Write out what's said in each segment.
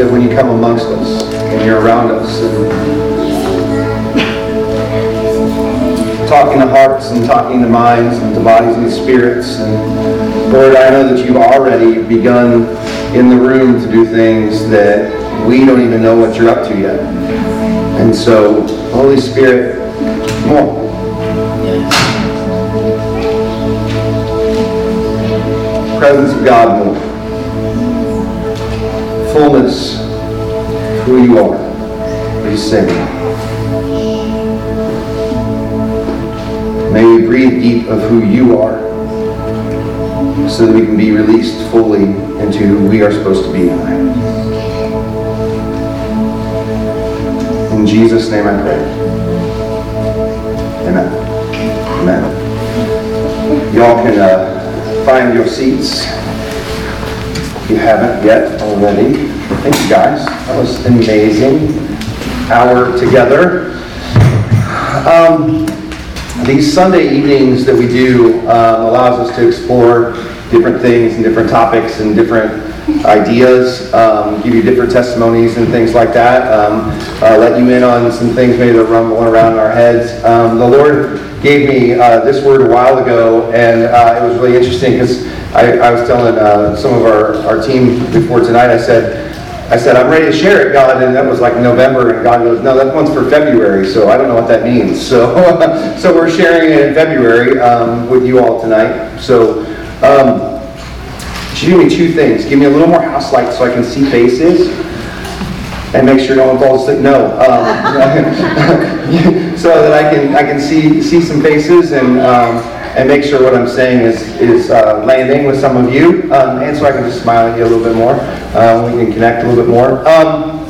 that when you come amongst us and you're around us and talking to hearts and talking to minds and to bodies and spirits. And Lord, I know that you've already begun in the room to do things that we don't even know what you're up to yet. And so, Holy Spirit, more. Presence of God more. Fullness who you are. Please sing. May we breathe deep of who you are so that we can be released fully into who we are supposed to be tonight. In Jesus' name I pray. Amen. Amen. Y'all can uh, find your seats if you haven't yet already. Thank you guys. That was an amazing. Hour together. Um, these Sunday evenings that we do um, allows us to explore different things and different topics and different ideas, um, give you different testimonies and things like that, um, uh, let you in on some things maybe that are rumbling around in our heads. Um, the Lord gave me uh, this word a while ago, and uh, it was really interesting because I, I, was telling uh, some of our, our team before tonight, I said, I said, I'm ready to share it, God. And that was like November. And God goes, no, that one's for February. So I don't know what that means. So, so we're sharing it in February um, with you all tonight. So, um, you do me two things. Give me a little more house light so I can see faces. And make sure no one falls asleep. No, um, so that I can I can see see some faces and um, and make sure what I'm saying is, is uh, landing with some of you. Um, and so I can just smile at you a little bit more. Uh, we can connect a little bit more. Um,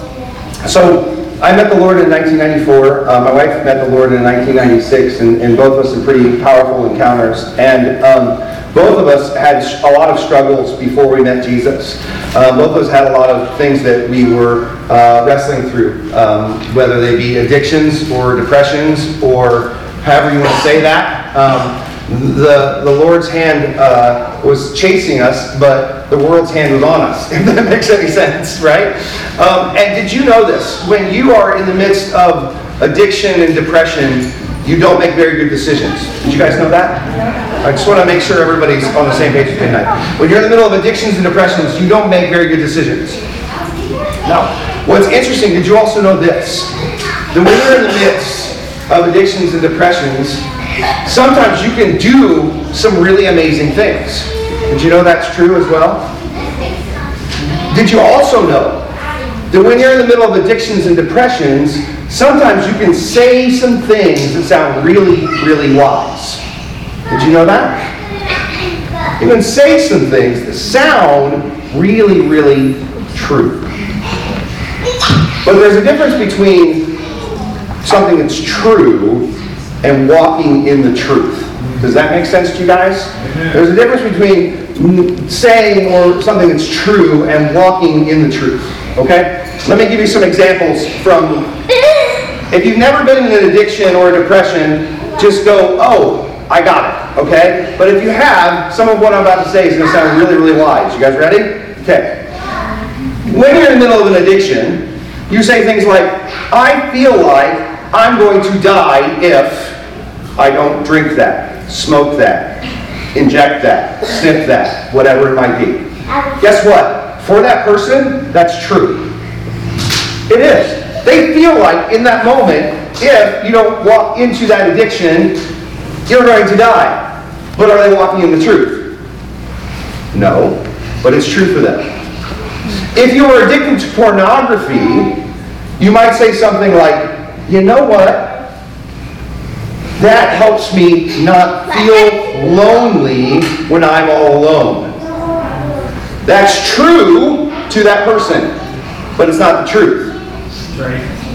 so I met the Lord in 1994. Uh, my wife met the Lord in 1996, and, and both of us had pretty powerful encounters. And um, both of us had a lot of struggles before we met Jesus. Uh, both of us had a lot of things that we were uh, wrestling through, um, whether they be addictions or depressions or however you want to say that. Um, the, the Lord's hand uh, was chasing us, but the world's hand was on us, if that makes any sense, right? Um, and did you know this? When you are in the midst of addiction and depression, you don't make very good decisions. Did you guys know that? I just want to make sure everybody's on the same page tonight. When you're in the middle of addictions and depressions, you don't make very good decisions. Now, what's interesting, did you also know this? That when you're in the midst of addictions and depressions, sometimes you can do some really amazing things. Did you know that's true as well? Did you also know that when you're in the middle of addictions and depressions, sometimes you can say some things that sound really, really wise? Did you know that? You can say some things that sound really, really true. But there's a difference between something that's true and walking in the truth. Does that make sense to you guys? Mm-hmm. There's a difference between saying or something that's true and walking in the truth. Okay? Let me give you some examples from. If you've never been in an addiction or a depression, just go, oh, I got it. Okay? But if you have, some of what I'm about to say is going to sound really, really wise. You guys ready? Okay. When you're in the middle of an addiction, you say things like, I feel like I'm going to die if I don't drink that, smoke that, inject that, sniff that, whatever it might be. Guess what? For that person, that's true. It is. They feel like in that moment, if you don't walk into that addiction, you're going to die. But are they walking in the truth? No, but it's true for them. If you are addicted to pornography, you might say something like, you know what? That helps me not feel lonely when I'm all alone. That's true to that person, but it's not the truth.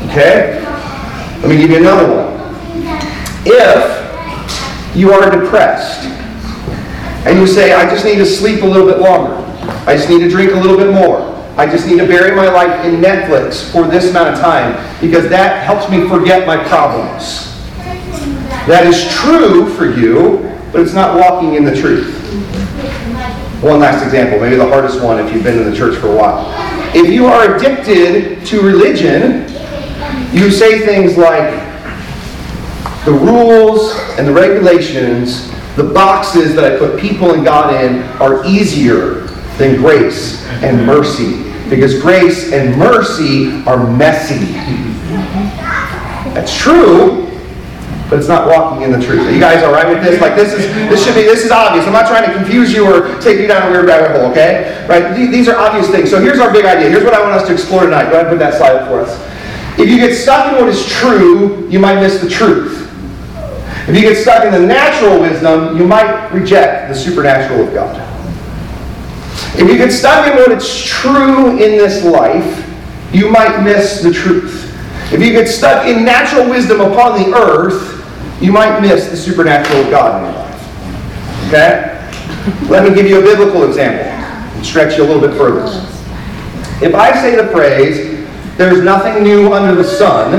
Okay? Let me give you another one. If you are depressed and you say, I just need to sleep a little bit longer, I just need to drink a little bit more, I just need to bury my life in Netflix for this amount of time because that helps me forget my problems. That is true for you, but it's not walking in the truth. One last example, maybe the hardest one if you've been in the church for a while. If you are addicted to religion, you say things like, the rules and the regulations, the boxes that I put people and God in are easier than grace and mercy. Because grace and mercy are messy. That's true, but it's not walking in the truth. Are you guys all right with this? Like this is this should be this is obvious. I'm not trying to confuse you or take you down a weird rabbit hole. Okay, right? These are obvious things. So here's our big idea. Here's what I want us to explore tonight. Go ahead and put that slide up for us. If you get stuck in what is true, you might miss the truth. If you get stuck in the natural wisdom, you might reject the supernatural of God. If you get stuck in what is true in this life, you might miss the truth. If you get stuck in natural wisdom upon the earth, you might miss the supernatural God in your life. Okay? Let me give you a biblical example and stretch you a little bit further. If I say the phrase, there's nothing new under the sun,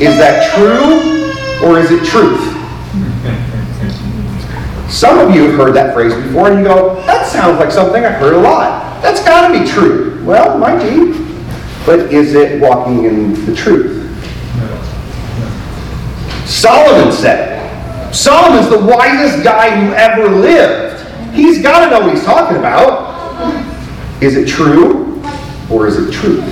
is that true or is it truth? Some of you have heard that phrase before and you go, that sounds like something I've heard a lot. That's got to be true. Well, might be. But is it walking in the truth? Solomon said it. Solomon's the wisest guy who ever lived. He's got to know what he's talking about. Is it true or is it truth?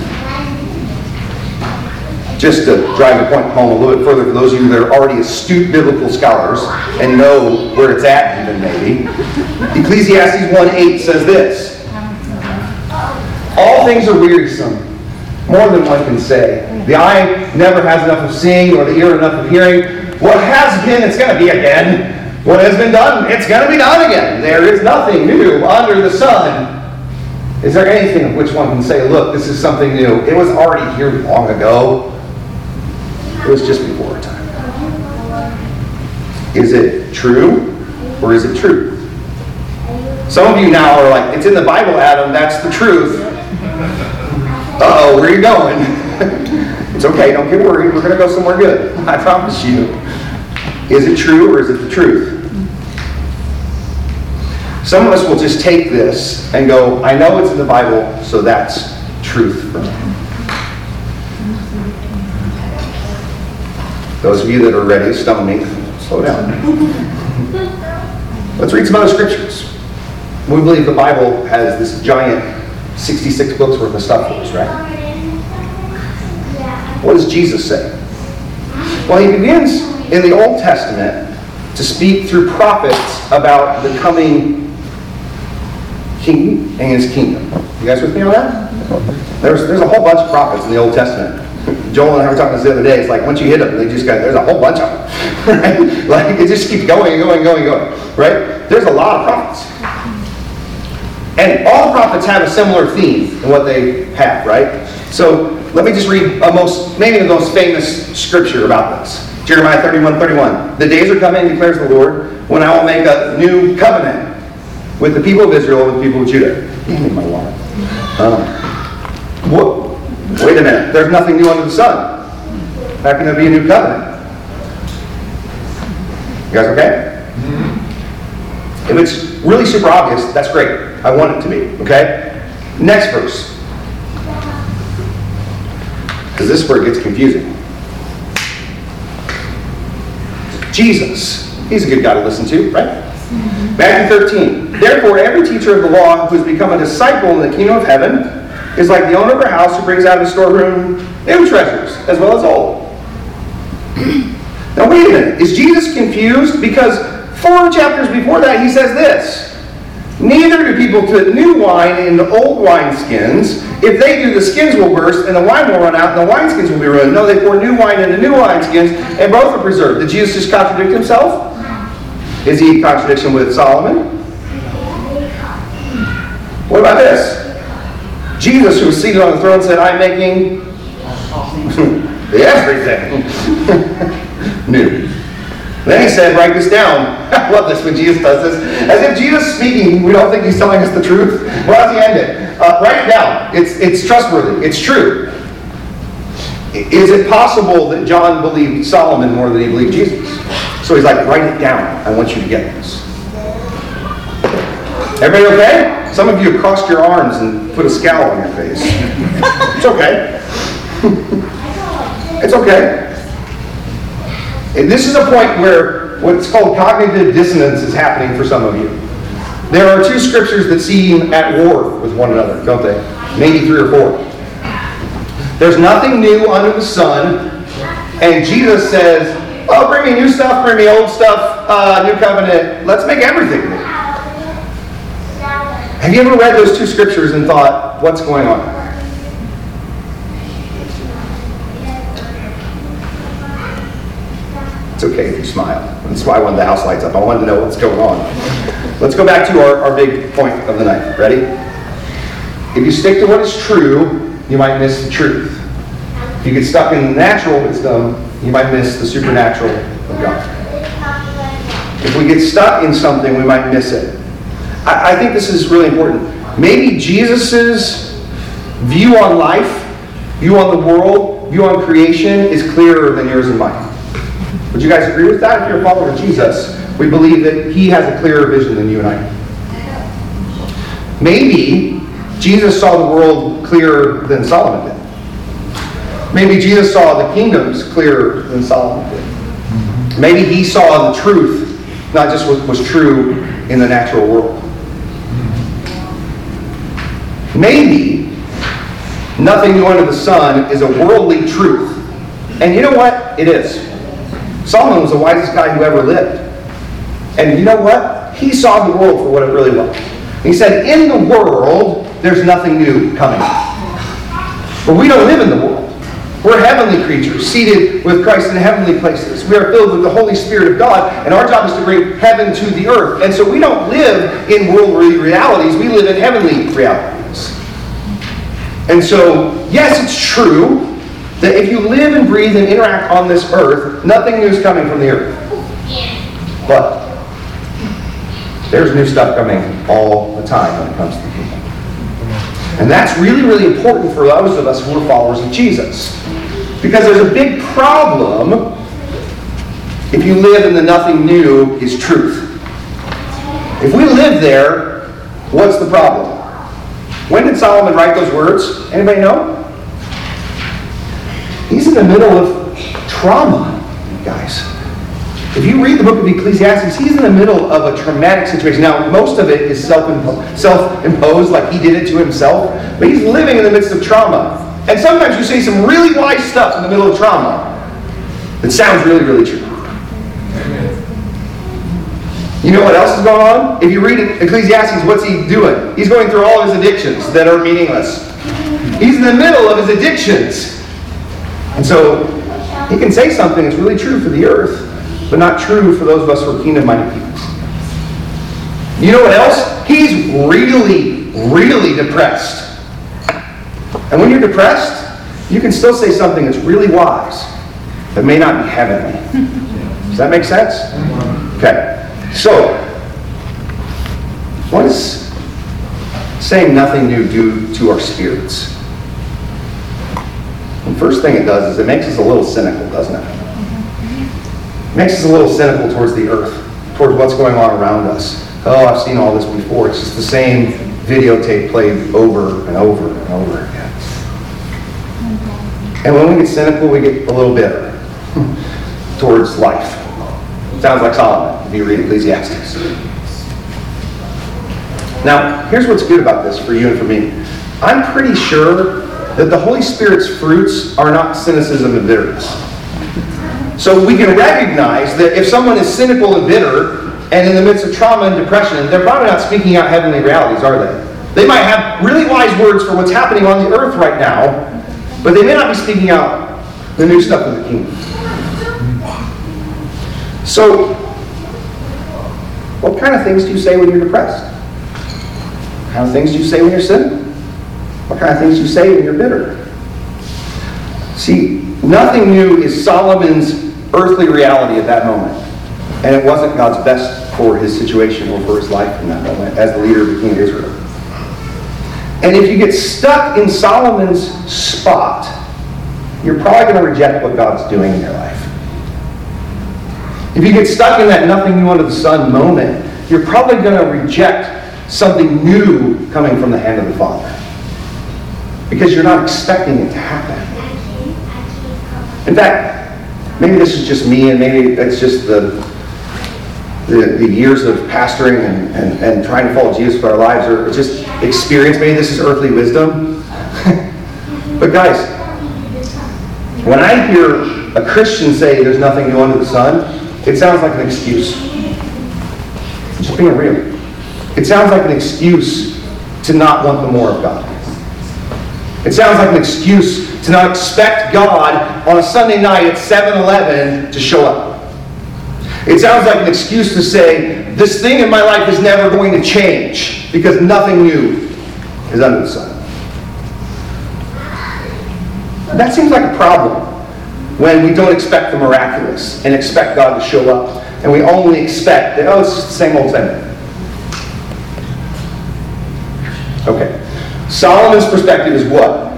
Just to drive the point home a little bit further for those of you that are already astute biblical scholars and know where it's at even maybe. Ecclesiastes 1.8 says this. All things are wearisome, more than one can say. The eye never has enough of seeing, or the ear enough of hearing. What has been, it's going to be again. What has been done, it's going to be done again. There is nothing new under the sun. Is there anything of which one can say, look, this is something new? It was already here long ago. It was just before our time. Is it true or is it truth? Some of you now are like, it's in the Bible, Adam, that's the truth. Uh oh, where are you going? it's okay, don't get worried, we're going to go somewhere good. I promise you. Is it true or is it the truth? Some of us will just take this and go, I know it's in the Bible, so that's truth for me. Those of you that are ready to stone me, slow down. Let's read some other scriptures. We believe the Bible has this giant 66 books worth of stuff for us, right? What does Jesus say? Well, he begins in the Old Testament to speak through prophets about the coming king and his kingdom. You guys with me on that? There's, there's a whole bunch of prophets in the Old Testament. Joel and I were talking this the other day. It's like once you hit them, they just got there's a whole bunch of them, right? Like it just keeps going and going and going and going, right? There's a lot of prophets, and all prophets have a similar theme in what they have, right? So let me just read a most maybe the most famous scripture about this. Jeremiah 31, 31. The days are coming, declares the Lord, when I will make a new covenant with the people of Israel and the people of Judah. My water. Um, what? Wait a minute. There's nothing new under the sun. How can there be a new covenant? You guys okay? If it's really super obvious, that's great. I want it to be. Okay? Next verse. Because this is where it gets confusing. Jesus. He's a good guy to listen to, right? Matthew 13. Therefore, every teacher of the law who has become a disciple in the kingdom of heaven is like the owner of a house who brings out of his storeroom new treasures as well as old. now, wait a minute. Is Jesus confused? Because four chapters before that, he says this Neither do people put new wine into old wineskins. If they do, the skins will burst, and the wine will run out, and the wineskins will be ruined. No, they pour new wine into new wineskins, and both are preserved. Did Jesus just contradict himself? Is he in contradiction with Solomon? What about this? Jesus, who was seated on the throne, said, I'm making everything new. Then he said, write this down. I love this when Jesus does this. As if Jesus speaking, we don't think he's telling us the truth. Well, how's he end it? Uh, write it down. It's, it's trustworthy. It's true. Is it possible that John believed Solomon more than he believed Jesus? So he's like, write it down. I want you to get this. Everybody okay? Some of you have crossed your arms and put a scowl on your face. It's okay. It's okay. And this is a point where what's called cognitive dissonance is happening for some of you. There are two scriptures that seem at war with one another, don't they? Maybe three or four. There's nothing new under the sun, and Jesus says, Oh, bring me new stuff, bring me old stuff, uh, new covenant. Let's make everything new. Have you ever read those two scriptures and thought, what's going on? It's okay if you smile. That's why I wanted the house lights up. I wanted to know what's going on. Let's go back to our, our big point of the night. Ready? If you stick to what is true, you might miss the truth. If you get stuck in natural wisdom, you might miss the supernatural of God. If we get stuck in something, we might miss it. I, think this is really important. Maybe Jesus's view on life, view on the world, view on creation is clearer than yours and mine. Would you guys agree with that? If you're a follower of Jesus, we believe that he has a clearer vision than you and I. Maybe Jesus saw the world clearer than Solomon did. Maybe Jesus saw the kingdoms clearer than Solomon did. Maybe he saw the truth, not just what was true in the natural world. Maybe nothing new under the sun is a worldly truth. And you know what? It is. Solomon was the wisest guy who ever lived. And you know what? He saw the world for what it really was. He said, In the world, there's nothing new coming. But we don't live in the world. We're heavenly creatures, seated with Christ in heavenly places. We are filled with the Holy Spirit of God, and our job is to bring heaven to the earth. And so we don't live in worldly realities, we live in heavenly realities. And so, yes, it's true that if you live and breathe and interact on this earth, nothing new is coming from the earth. But there's new stuff coming all the time when it comes to the kingdom. And that's really, really important for those of us who are followers of Jesus. Because there's a big problem if you live in the nothing new is truth. If we live there, what's the problem? When did Solomon write those words? Anybody know? He's in the middle of trauma, guys. If you read the book of Ecclesiastes, he's in the middle of a traumatic situation. Now, most of it is self-imposed, like he did it to himself, but he's living in the midst of trauma. And sometimes you say some really wise stuff in the middle of trauma that sounds really, really true. You know what else is going on? If you read Ecclesiastes, what's he doing? He's going through all of his addictions that are meaningless. He's in the middle of his addictions. And so he can say something that's really true for the earth, but not true for those of us who are kingdom minded people. You know what else? He's really, really depressed. And when you're depressed, you can still say something that's really wise, that may not be heavenly. Does that make sense? Okay. So, what does saying nothing new do to our spirits? The first thing it does is it makes us a little cynical, doesn't it? It makes us a little cynical towards the earth, towards what's going on around us. Oh, I've seen all this before. It's just the same videotape played over and over and over again. And when we get cynical, we get a little bitter towards life. Sounds like Solomon if you read Ecclesiastes. Now, here's what's good about this for you and for me. I'm pretty sure that the Holy Spirit's fruits are not cynicism and bitterness. So we can recognize that if someone is cynical and bitter and in the midst of trauma and depression, they're probably not speaking out heavenly realities, are they? They might have really wise words for what's happening on the earth right now, but they may not be speaking out the new stuff of the kingdom. So, what kind of things do you say when you're depressed? What kind of things do you say when you're cynical? What kind of things do you say when you're bitter? See, nothing new is Solomon's earthly reality at that moment. And it wasn't God's best for his situation or for his life in that moment as the leader of the king of Israel. And if you get stuck in Solomon's spot, you're probably going to reject what God's doing in your life. If you get stuck in that nothing new under the sun moment, you're probably going to reject something new coming from the hand of the Father. Because you're not expecting it to happen. In fact, maybe this is just me and maybe it's just the the, the years of pastoring and, and, and trying to follow Jesus for our lives or just experience. Maybe this is earthly wisdom. but guys, when I hear a Christian say there's nothing new under the sun, it sounds like an excuse. Just being real. It sounds like an excuse to not want the more of God. It sounds like an excuse to not expect God on a Sunday night at 7 Eleven to show up. It sounds like an excuse to say, this thing in my life is never going to change because nothing new is under the sun. That seems like a problem when we don't expect the miraculous and expect God to show up. And we only expect that, oh, it's just the same old thing. Okay. Solomon's perspective is what?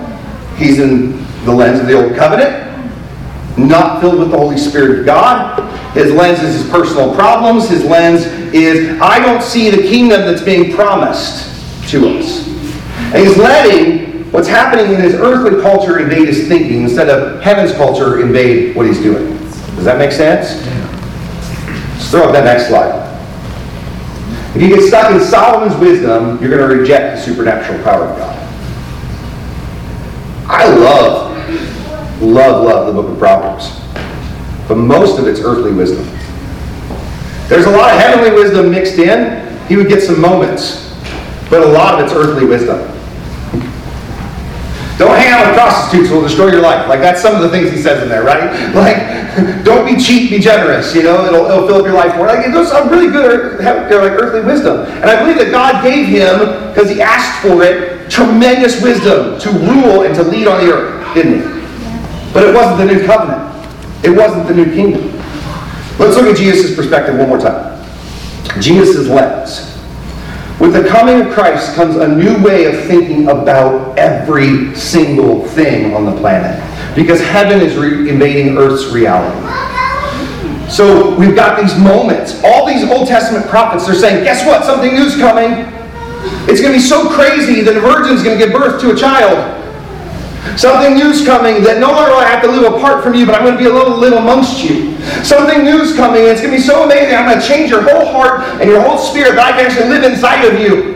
He's in the lens of the Old Covenant, not filled with the Holy Spirit of God. His lens is his personal problems. His lens is, I don't see the kingdom that's being promised to us. And he's letting what's happening in his earthly culture invade his thinking instead of heaven's culture invade what he's doing. Does that make sense? Let's throw up that next slide. If you get stuck in Solomon's wisdom, you're going to reject the supernatural power of God. I love, love, love the book of Proverbs but most of it's earthly wisdom. There's a lot of heavenly wisdom mixed in. He would get some moments, but a lot of it's earthly wisdom. Don't hang out with prostitutes will destroy your life. Like that's some of the things he says in there, right? Like, don't be cheap, be generous. You know, it'll, it'll fill up your life more. Like those are really good, like earthly wisdom. And I believe that God gave him because he asked for it tremendous wisdom to rule and to lead on the earth, didn't he? But it wasn't the new covenant. It wasn't the new kingdom. Let's look at Jesus' perspective one more time. Jesus' lens. With the coming of Christ comes a new way of thinking about every single thing on the planet. Because heaven is re- invading earth's reality. So we've got these moments. All these Old Testament prophets are saying, guess what? Something new's coming. It's going to be so crazy that a virgin's going to give birth to a child. Something new's coming that no longer will I have to live apart from you, but I'm going to be a little live amongst you. Something new's coming, and it's going to be so amazing. I'm going to change your whole heart and your whole spirit that I can actually live inside of you.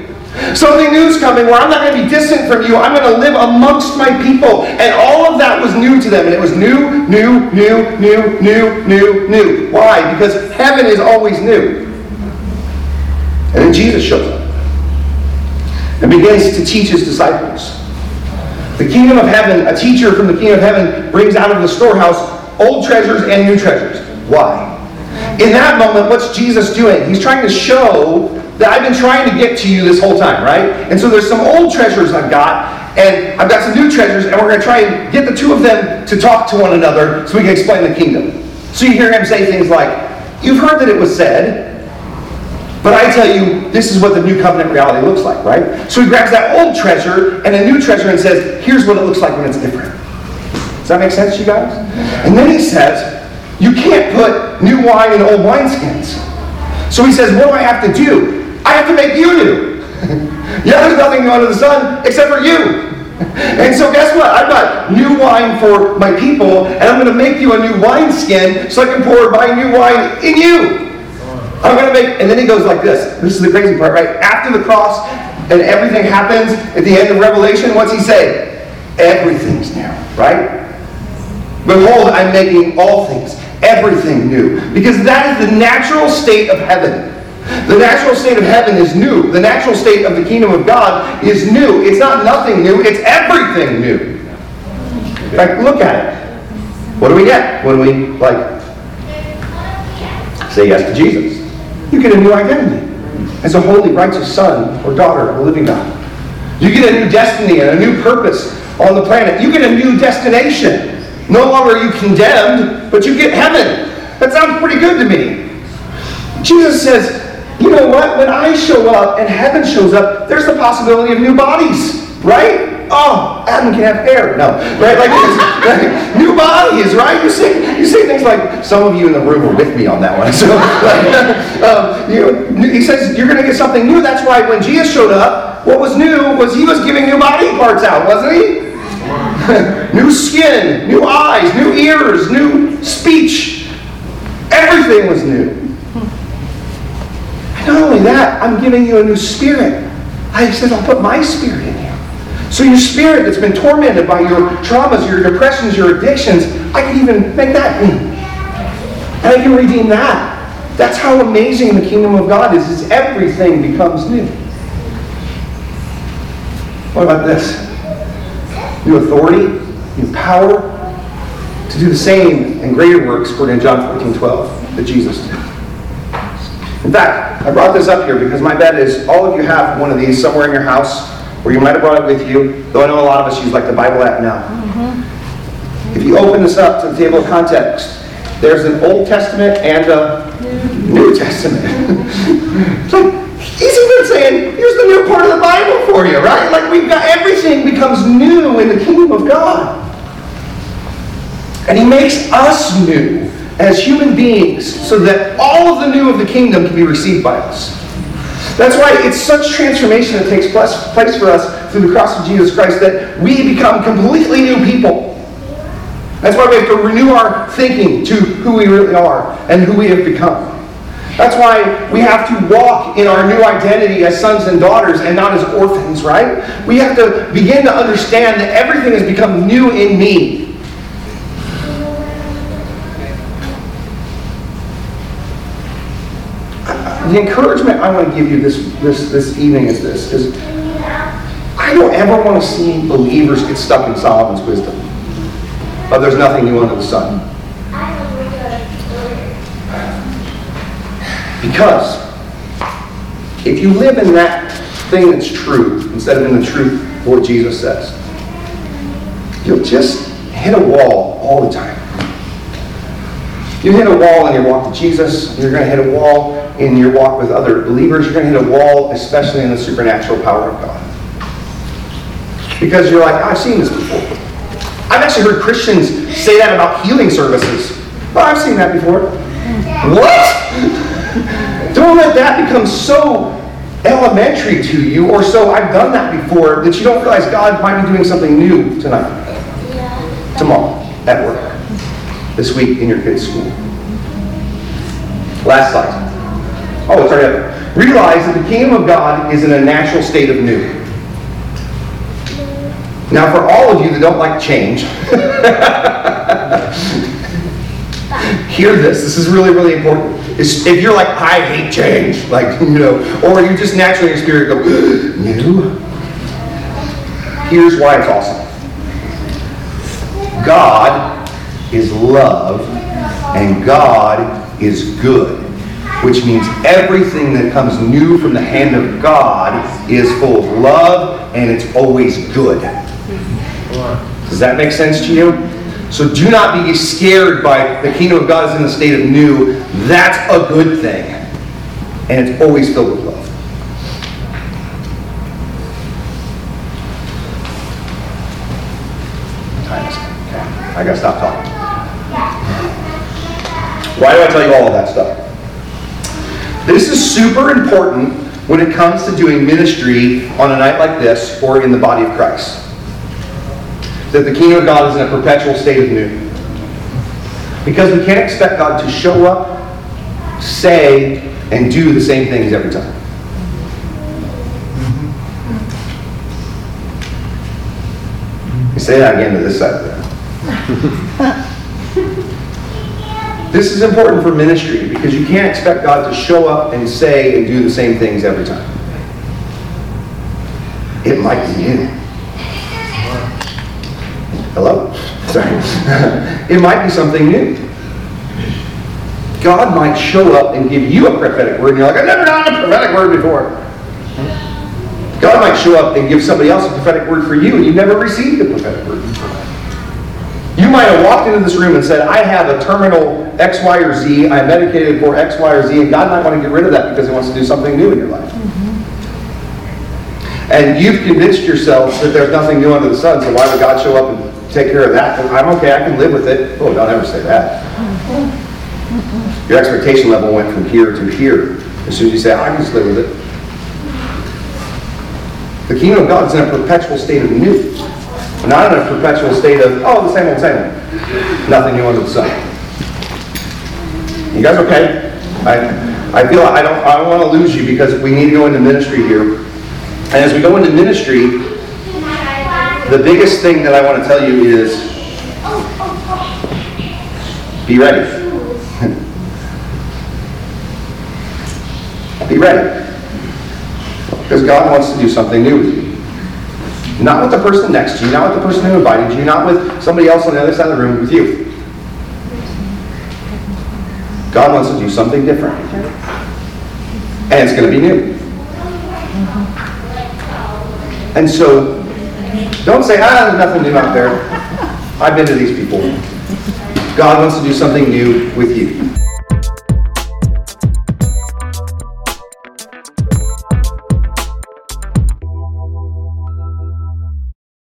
Something new's coming where I'm not going to be distant from you. I'm going to live amongst my people. And all of that was new to them. And it was new, new, new, new, new, new, new. Why? Because heaven is always new. And then Jesus shows up and begins to teach his disciples. The kingdom of heaven, a teacher from the kingdom of heaven brings out of the storehouse old treasures and new treasures. Why? In that moment, what's Jesus doing? He's trying to show that I've been trying to get to you this whole time, right? And so there's some old treasures I've got, and I've got some new treasures, and we're going to try and get the two of them to talk to one another so we can explain the kingdom. So you hear him say things like, You've heard that it was said, but I tell you, this is what the new covenant reality looks like, right? So he grabs that old treasure and a new treasure and says, here's what it looks like when it's different. Does that make sense you guys? And then he says, you can't put new wine in old wineskins. So he says, what do I have to do? I have to make you new. yeah, there's nothing new under the sun except for you. And so guess what? I've got new wine for my people, and I'm going to make you a new wineskin so I can pour my new wine in you. I'm going to make, and then he goes like this. This is the crazy part, right? After the cross and everything happens at the end of Revelation, what's he say? Everything's new, right? Behold, I'm making all things, everything new. Because that is the natural state of heaven. The natural state of heaven is new. The natural state of the kingdom of God is new. It's not nothing new, it's everything new. In fact, look at it. What do we get when we, like, say yes to Jesus? You get a new identity as a holy, righteous son or daughter of a living God. You get a new destiny and a new purpose on the planet. You get a new destination. No longer are you condemned, but you get heaven. That sounds pretty good to me. Jesus says, you know what? When I show up and heaven shows up, there's the possibility of new bodies, right? Oh, Adam can have hair. No, right? Like, like new bodies, right? You say, you say things like, some of you in the room were with me on that one. So, like, um, you, he says, you're going to get something new. That's why when Jesus showed up, what was new was he was giving new body parts out, wasn't he? new skin, new eyes, new ears, new speech. Everything was new. And not only that, I'm giving you a new spirit. I said, I'll put my spirit in you. So your spirit that's been tormented by your traumas, your depressions, your addictions, I can even make that new. And I can redeem that. That's how amazing the kingdom of God is, is everything becomes new. What about this? New authority, new power to do the same and greater works, according to John 14, 12, that Jesus did. In fact, I brought this up here because my bet is all of you have one of these somewhere in your house or you might have brought it with you, though I know a lot of us use like the Bible app now. Mm-hmm. If you open this up to the table of context, there's an Old Testament and a New Testament. it's like, he's even saying, here's the new part of the Bible for you, right? Like we've got everything becomes new in the kingdom of God. And he makes us new as human beings so that all of the new of the kingdom can be received by us. That's why it's such transformation that takes place for us through the cross of Jesus Christ that we become completely new people. That's why we have to renew our thinking to who we really are and who we have become. That's why we have to walk in our new identity as sons and daughters and not as orphans, right? We have to begin to understand that everything has become new in me. the encouragement I want to give you this, this, this evening is this, is I don't ever want to see believers get stuck in Solomon's wisdom. But there's nothing new under the sun. Because if you live in that thing that's true instead of in the truth of what Jesus says, you'll just hit a wall all the time. You hit a wall in your walk with Jesus, you're going to hit a wall in your walk with other believers, you're going to hit a wall, especially in the supernatural power of God. Because you're like, I've seen this before. I've actually heard Christians say that about healing services. Well, I've seen that before. What? Don't let that become so elementary to you or so I've done that before that you don't realize God might be doing something new tonight, tomorrow, at work, this week in your kids' school. Last slide. Oh, it's right up. Realize that the kingdom of God is in a natural state of new. Now, for all of you that don't like change, hear this. This is really, really important. If you're like, I hate change, like, you know, or you just naturally in spirit go, new, here's why it's awesome. God is love, and God is good which means everything that comes new from the hand of God is full of love and it's always good. Does that make sense to you? So do not be scared by the kingdom of God is in the state of new. That's a good thing. And it's always filled with love. Time is okay. I gotta stop talking. Why do I tell you all of that stuff? This is super important when it comes to doing ministry on a night like this or in the body of Christ. That the kingdom of God is in a perpetual state of new. Because we can't expect God to show up, say, and do the same things every time. Mm-hmm. say that again to this side. This is important for ministry because you can't expect God to show up and say and do the same things every time. It might be you. Hello? Sorry. it might be something new. God might show up and give you a prophetic word, and you're like, I've never done a prophetic word before. God might show up and give somebody else a prophetic word for you, and you've never received a prophetic word before. You might have walked into this room and said, I have a terminal X, Y, or Z. I'm medicated for X, Y, or Z. And God might want to get rid of that because He wants to do something new in your life. Mm-hmm. And you've convinced yourself that there's nothing new under the sun, so why would God show up and take care of that? I'm okay, I can live with it. Oh, don't ever say that. Your expectation level went from here to here. As soon as you say, I can just live with it. The kingdom of God is in a perpetual state of new. Not in a perpetual state of, oh, the same old, same old. Nothing new under the sun. You guys okay? I, I feel I don't, I don't want to lose you because we need to go into ministry here. And as we go into ministry, the biggest thing that I want to tell you is be ready. Be ready. Because God wants to do something new with you. Not with the person next to you, not with the person who invited you, not with somebody else on the other side of the room, with you. God wants to do something different. And it's going to be new. And so, don't say, ah, there's nothing new out there. I've been to these people. God wants to do something new with you.